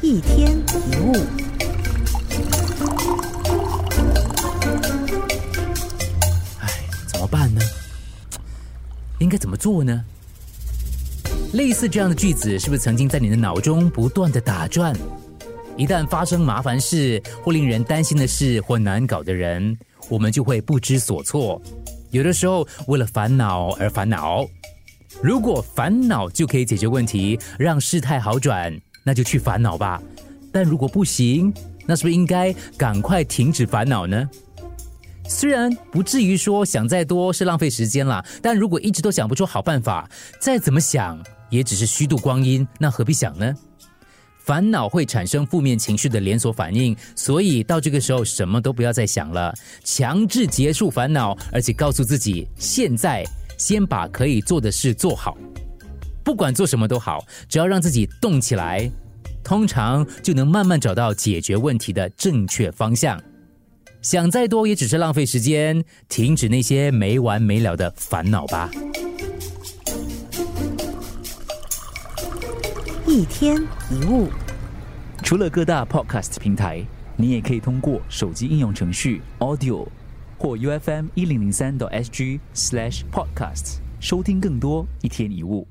一天一物。哎，怎么办呢？应该怎么做呢？类似这样的句子，是不是曾经在你的脑中不断的打转？一旦发生麻烦事或令人担心的事或难搞的人，我们就会不知所措。有的时候为了烦恼而烦恼。如果烦恼就可以解决问题，让事态好转，那就去烦恼吧。但如果不行，那是不是应该赶快停止烦恼呢？虽然不至于说想再多是浪费时间了，但如果一直都想不出好办法，再怎么想也只是虚度光阴，那何必想呢？烦恼会产生负面情绪的连锁反应，所以到这个时候什么都不要再想了，强制结束烦恼，而且告诉自己现在先把可以做的事做好，不管做什么都好，只要让自己动起来，通常就能慢慢找到解决问题的正确方向。想再多也只是浪费时间，停止那些没完没了的烦恼吧。一天一物，除了各大 podcast 平台，你也可以通过手机应用程序 Audio 或 UFM 一零零三 SG slash podcast 收听更多一天一物。